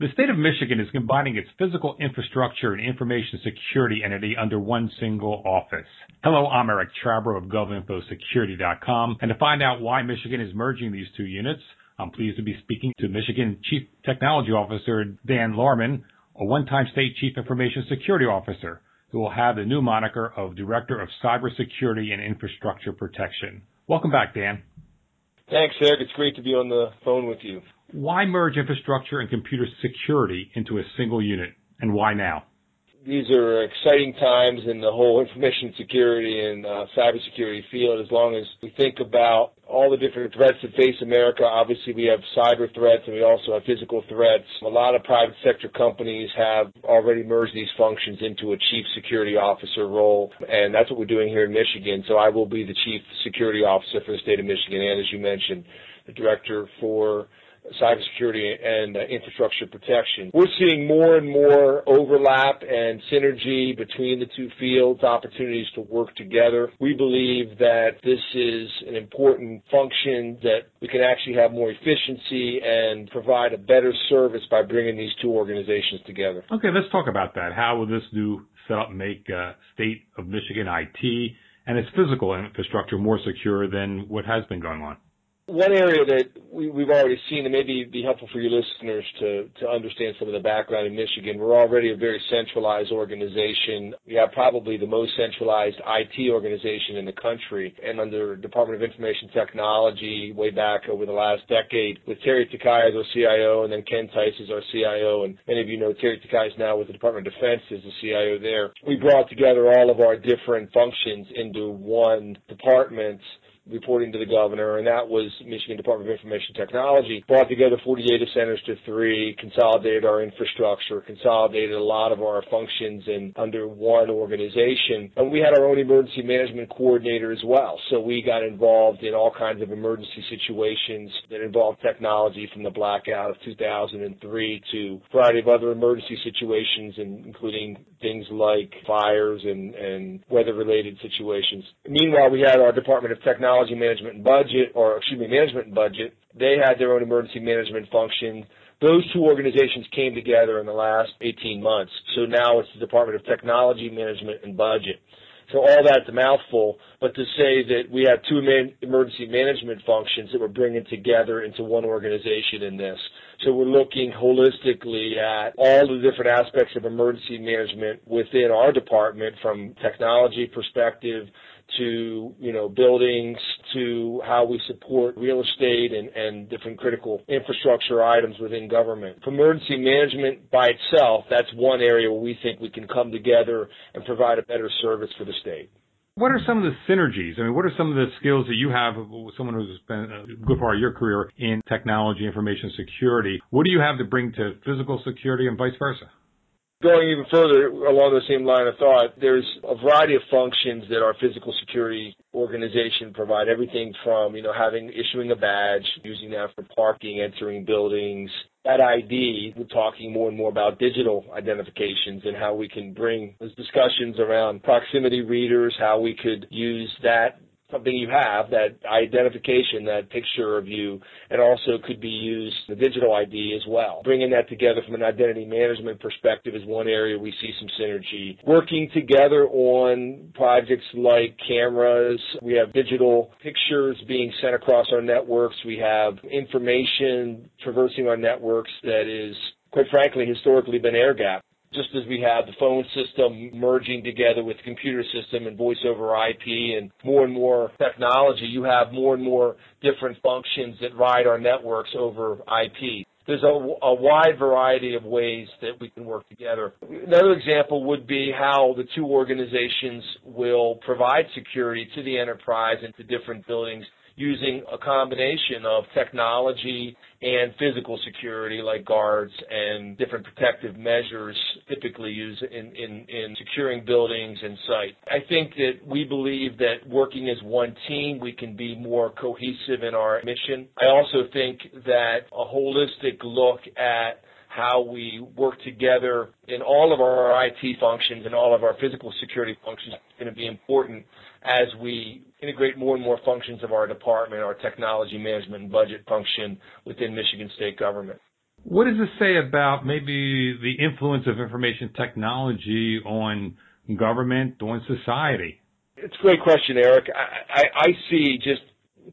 The state of Michigan is combining its physical infrastructure and information security entity under one single office. Hello, I'm Eric Chabrow of GovInfoSecurity.com, and to find out why Michigan is merging these two units, I'm pleased to be speaking to Michigan Chief Technology Officer Dan Lohrmann, a one-time state Chief Information Security Officer, who will have the new moniker of Director of Cybersecurity and Infrastructure Protection. Welcome back, Dan. Thanks, Eric. It's great to be on the phone with you. Why merge infrastructure and computer security into a single unit, and why now? These are exciting times in the whole information security and uh, cybersecurity field. As long as we think about all the different threats that face America, obviously we have cyber threats and we also have physical threats. A lot of private sector companies have already merged these functions into a chief security officer role, and that's what we're doing here in Michigan. So I will be the chief security officer for the state of Michigan, and as you mentioned, the director for cybersecurity and uh, infrastructure protection. We're seeing more and more overlap and synergy between the two fields, opportunities to work together. We believe that this is an important function that we can actually have more efficiency and provide a better service by bringing these two organizations together. Okay, let's talk about that. How will this new setup make uh, state of Michigan IT and its physical infrastructure more secure than what has been going on? One area that we, we've already seen, and maybe it'd be helpful for your listeners to, to understand some of the background in Michigan, we're already a very centralized organization. We have probably the most centralized IT organization in the country. And under Department of Information Technology, way back over the last decade, with Teri Takai as our CIO, and then Ken Theis as our CIO, and many of you know Teri Takai is now with the Department of Defense as the CIO there. We brought together all of our different functions into one department reporting to the governor, and that was Michigan Department of Information Technology, brought together 40 data centers to three, consolidated our infrastructure, consolidated a lot of our functions in under one organization, and we had our own emergency management coordinator as well. So we got involved in all kinds of emergency situations that involved technology from the blackout of 2003 to a variety of other emergency situations, including things like fires and, and weather-related situations. Meanwhile, we had our Department of Technology technology management and budget, or excuse me, management and budget. They had their own emergency management function. Those two organizations came together in the last 18 months. So now it's the Department of Technology Management and Budget. So all that's a mouthful, but to say that we have two man- emergency management functions that we're bringing together into one organization in this. So we're looking holistically at all the different aspects of emergency management within our department from technology perspective to, you know, buildings, to how we support real estate and, and different critical infrastructure items within government. For emergency management by itself, that's one area where we think we can come together and provide a better service for the state. What are some of the synergies? I mean, what are some of the skills that you have, someone who's spent a good part of your career in technology, information security? What do you have to bring to physical security and vice versa? Going even further along the same line of thought, there's a variety of functions that our physical security organization provide. Everything from, you know, having, issuing a badge, using that for parking, entering buildings. That ID, we're talking more and more about digital identifications and how we can bring those discussions around proximity readers, how we could use that something you have, that identification, that picture of you, and also could be used, the digital ID as well. Bringing that together from an identity management perspective is one area we see some synergy. Working together on projects like cameras, we have digital pictures being sent across our networks, we have information traversing our networks that is quite frankly historically been air gapped just as we have the phone system merging together with the computer system and voice over IP and more and more technology, you have more and more different functions that ride our networks over IP. There's a, a wide variety of ways that we can work together. Another example would be how the two organizations will provide security to the enterprise and to different buildings using a combination of technology and physical security like guards and different protective measures typically used in, in, in securing buildings and sites. I think that we believe that working as one team, we can be more cohesive in our mission. I also think that a holistic look at how we work together in all of our IT functions and all of our physical security functions is going to be important as we integrate more and more functions of our department, our technology management and budget function within Michigan state government. What does this say about maybe the influence of information technology on government, on society? It's a great question, Eric. I, I, I see just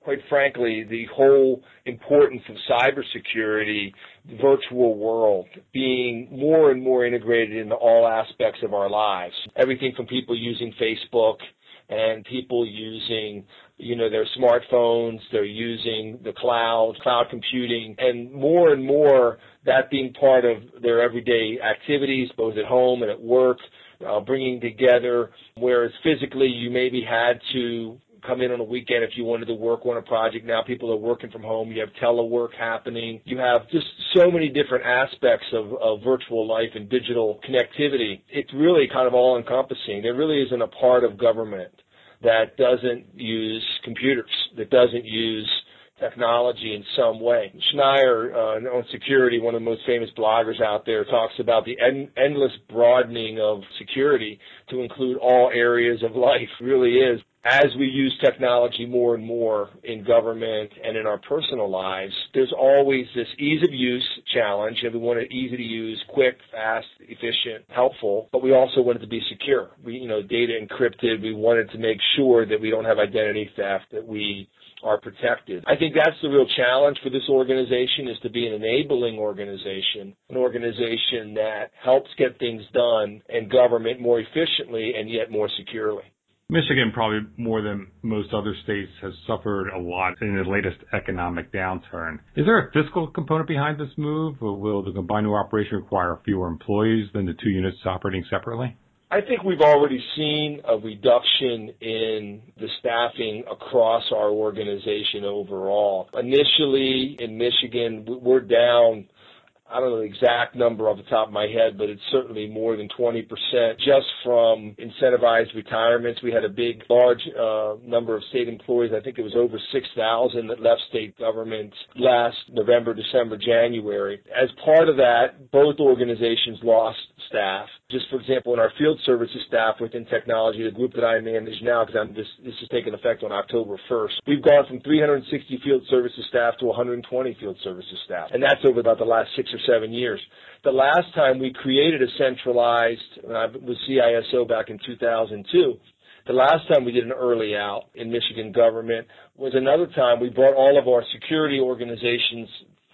quite frankly, the whole importance of cybersecurity, the virtual world, being more and more integrated into all aspects of our lives. Everything from people using Facebook and people using, you know, their smartphones, they're using the cloud, cloud computing, and more and more that being part of their everyday activities, both at home and at work, uh, bringing together, whereas physically you maybe had to come in on a weekend if you wanted to work on a project. Now people are working from home. You have telework happening. You have just so many different aspects of, of virtual life and digital connectivity. It's really kind of all encompassing. There really isn't a part of government that doesn't use computers, that doesn't use technology in some way. Schneier uh, on security, one of the most famous bloggers out there, talks about the en- endless broadening of security to include all areas of life. It really is. As we use technology more and more in government and in our personal lives, there's always this ease of use challenge, we want it easy to use, quick, fast, efficient, helpful, but we also want it to be secure. We, you know, data encrypted. We wanted to make sure that we don't have identity theft, that we are protected. I think that's the real challenge for this organization is to be an enabling organization, an organization that helps get things done in government more efficiently and yet more securely. Michigan, probably more than most other states, has suffered a lot in the latest economic downturn. Is there a fiscal component behind this move, or will the combined operation require fewer employees than the two units operating separately? I think we've already seen a reduction in the staffing across our organization overall. Initially in Michigan, we're down I don't know the exact number off the top of my head, but it's certainly more than 20% just from incentivized retirements. We had a big, large uh, number of state employees. I think it was over 6,000 that left state government last November, December, January. As part of that, both organizations lost staff. Just for example, in our field services staff within technology, the group that I manage now, because this, this is taking effect on October 1st, we've gone from 360 field services staff to 120 field services staff. And that's over about the last six or seven years. The last time we created a centralized, uh, with CISO back in 2002, the last time we did an early out in Michigan government was another time we brought all of our security organizations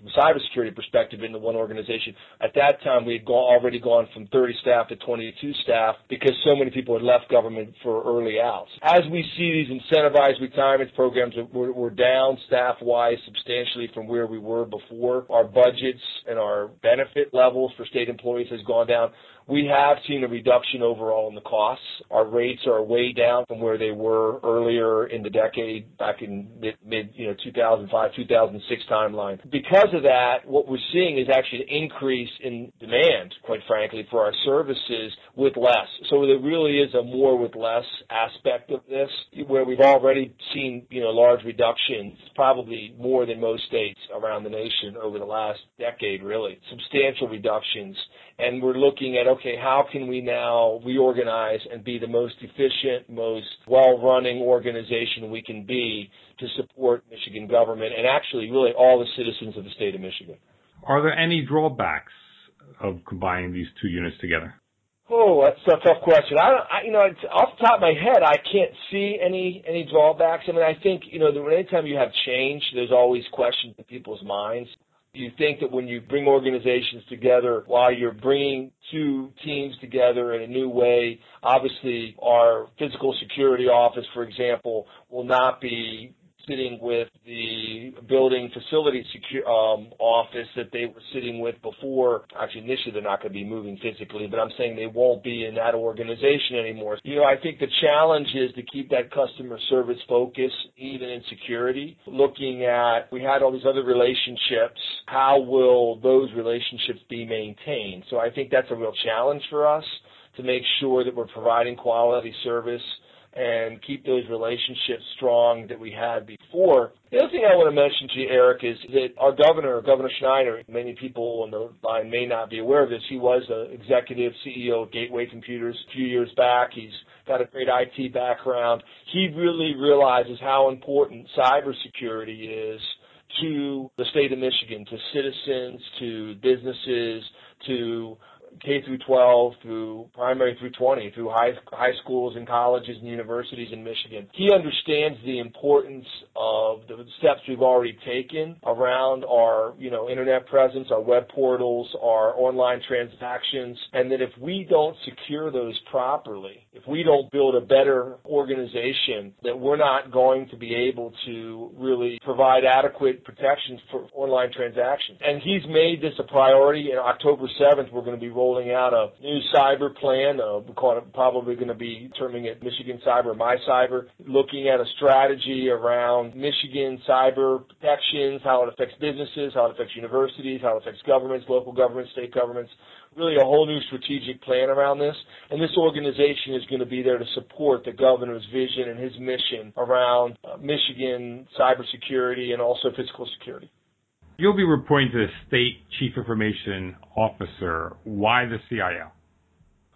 from a cybersecurity perspective into one organization. At that time, we had go- already gone from 30 staff to 22 staff because so many people had left government for early outs. As we see these incentivized retirement programs, we're, we're down staff-wise substantially from where we were before. Our budgets and our benefit levels for state employees has gone down. We have seen a reduction overall in the costs. Our rates are way down from where they were earlier in the decade, back in mid, mid you know, 2005, 2006 timeline. Because of that, what we're seeing is actually an increase in demand, quite frankly, for our services with less. So there really is a more with less aspect of this, where we've already seen, you know, large reductions, probably more than most states around the nation over the last decade, really. Substantial reductions. And we're looking at, okay, how can we now reorganize and be the most efficient, most well-running organization we can be to support Michigan government and actually really all the citizens of the state of Michigan. Are there any drawbacks of combining these two units together? Oh, that's a tough question. I, I you know, it's, off the top of my head, I can't see any any drawbacks. I mean, I think you know, anytime you have change, there's always questions in people's minds you think that when you bring organizations together, while you're bringing two teams together in a new way, obviously our physical security office, for example, will not be sitting with the building facility secu- um, office that they were sitting with before. Actually, initially they're not going to be moving physically, but I'm saying they won't be in that organization anymore. You know, I think the challenge is to keep that customer service focus even in security. Looking at, we had all these other relationships. How will those relationships be maintained? So I think that's a real challenge for us to make sure that we're providing quality service and keep those relationships strong that we had before. The other thing I want to mention to you, Eric, is that our governor, Governor Snyder, many people on the line may not be aware of this. He was the executive CEO of Gateway Computers a few years back. He's got a great IT background. He really realizes how important cybersecurity is to the state of Michigan, to citizens, to businesses, to K through 12 through primary through 20 through high high schools and colleges and universities in Michigan. He understands the importance of the steps we've already taken around our, you know, internet presence, our web portals, our online transactions, and that if we don't secure those properly, we don't build a better organization, that we're not going to be able to really provide adequate protections for online transactions. And he's made this a priority. And October 7th, we're going to be rolling out a new cyber plan. Uh, we call it probably going to be terming it Michigan Cyber, My Cyber, looking at a strategy around Michigan cyber protections, how it affects businesses, how it affects universities, how it affects governments, local governments, state governments. Really a whole new strategic plan around this. And this organization is going to be there to support the governor's vision and his mission around uh, Michigan cybersecurity and also physical security. You'll be reporting to the state chief information officer. Why the CIO?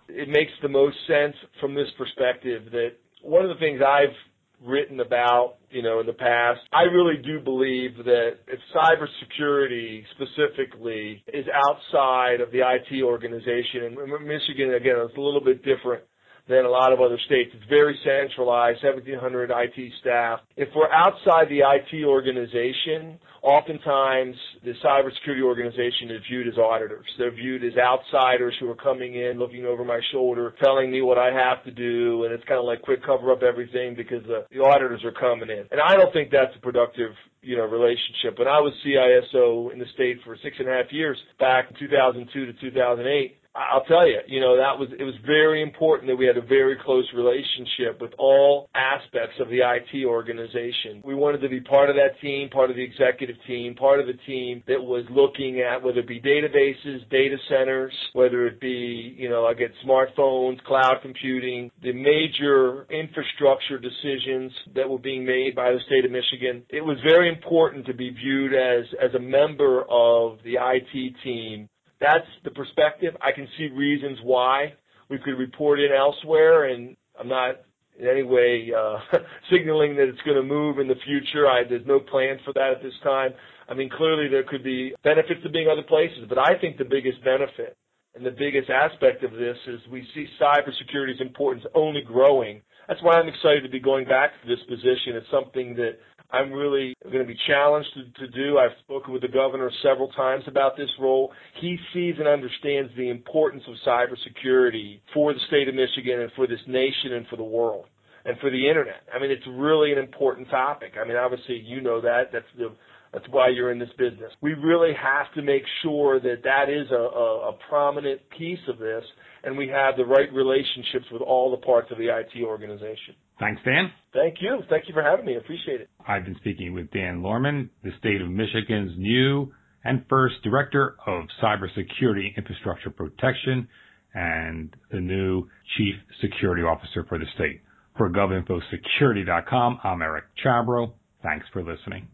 It makes the most sense from this perspective that one of the things I've written about, you know, in the past. I really do believe that if cybersecurity specifically is outside of the IT organization, and Michigan, again, it's a little bit different than a lot of other states. It's very centralized, 1,700 IT staff. If we're outside the IT organization, oftentimes the cybersecurity organization is viewed as auditors. They're viewed as outsiders who are coming in, looking over my shoulder, telling me what I have to do, and it's kind of like quick cover up everything because the, the auditors are coming in. And I don't think that's a productive you know, relationship. When I was CISO in the state for six and a half years, back in 2002 to 2008, I'll tell you, you know, that was, it was very important that we had a very close relationship with all aspects of the IT organization. We wanted to be part of that team, part of the executive team, part of the team that was looking at whether it be databases, data centers, whether it be, you know, get smartphones, cloud computing, the major infrastructure decisions that were being made by the state of Michigan. It was very important to be viewed as, as a member of the IT team that's the perspective. I can see reasons why we could report it elsewhere, and I'm not in any way uh, signaling that it's going to move in the future. There's no plan for that at this time. I mean, clearly there could be benefits to being other places, but I think the biggest benefit and the biggest aspect of this is we see cybersecurity's importance only growing. That's why I'm excited to be going back to this position. It's something that I'm really going to be challenged to, to do. I've spoken with the governor several times about this role. He sees and understands the importance of cybersecurity for the state of Michigan and for this nation and for the world and for the internet. I mean, it's really an important topic. I mean, obviously you know that. That's the that's why you're in this business. We really have to make sure that that is a, a, a prominent piece of this and we have the right relationships with all the parts of the IT organization. Thanks, Dan. Thank you. Thank you for having me. I appreciate it. I've been speaking with Dan Lohrmann, the state of Michigan's new and first director of cybersecurity infrastructure protection and the new chief security officer for the state. For GovInfoSecurity.com, I'm Eric Chabrow. Thanks for listening.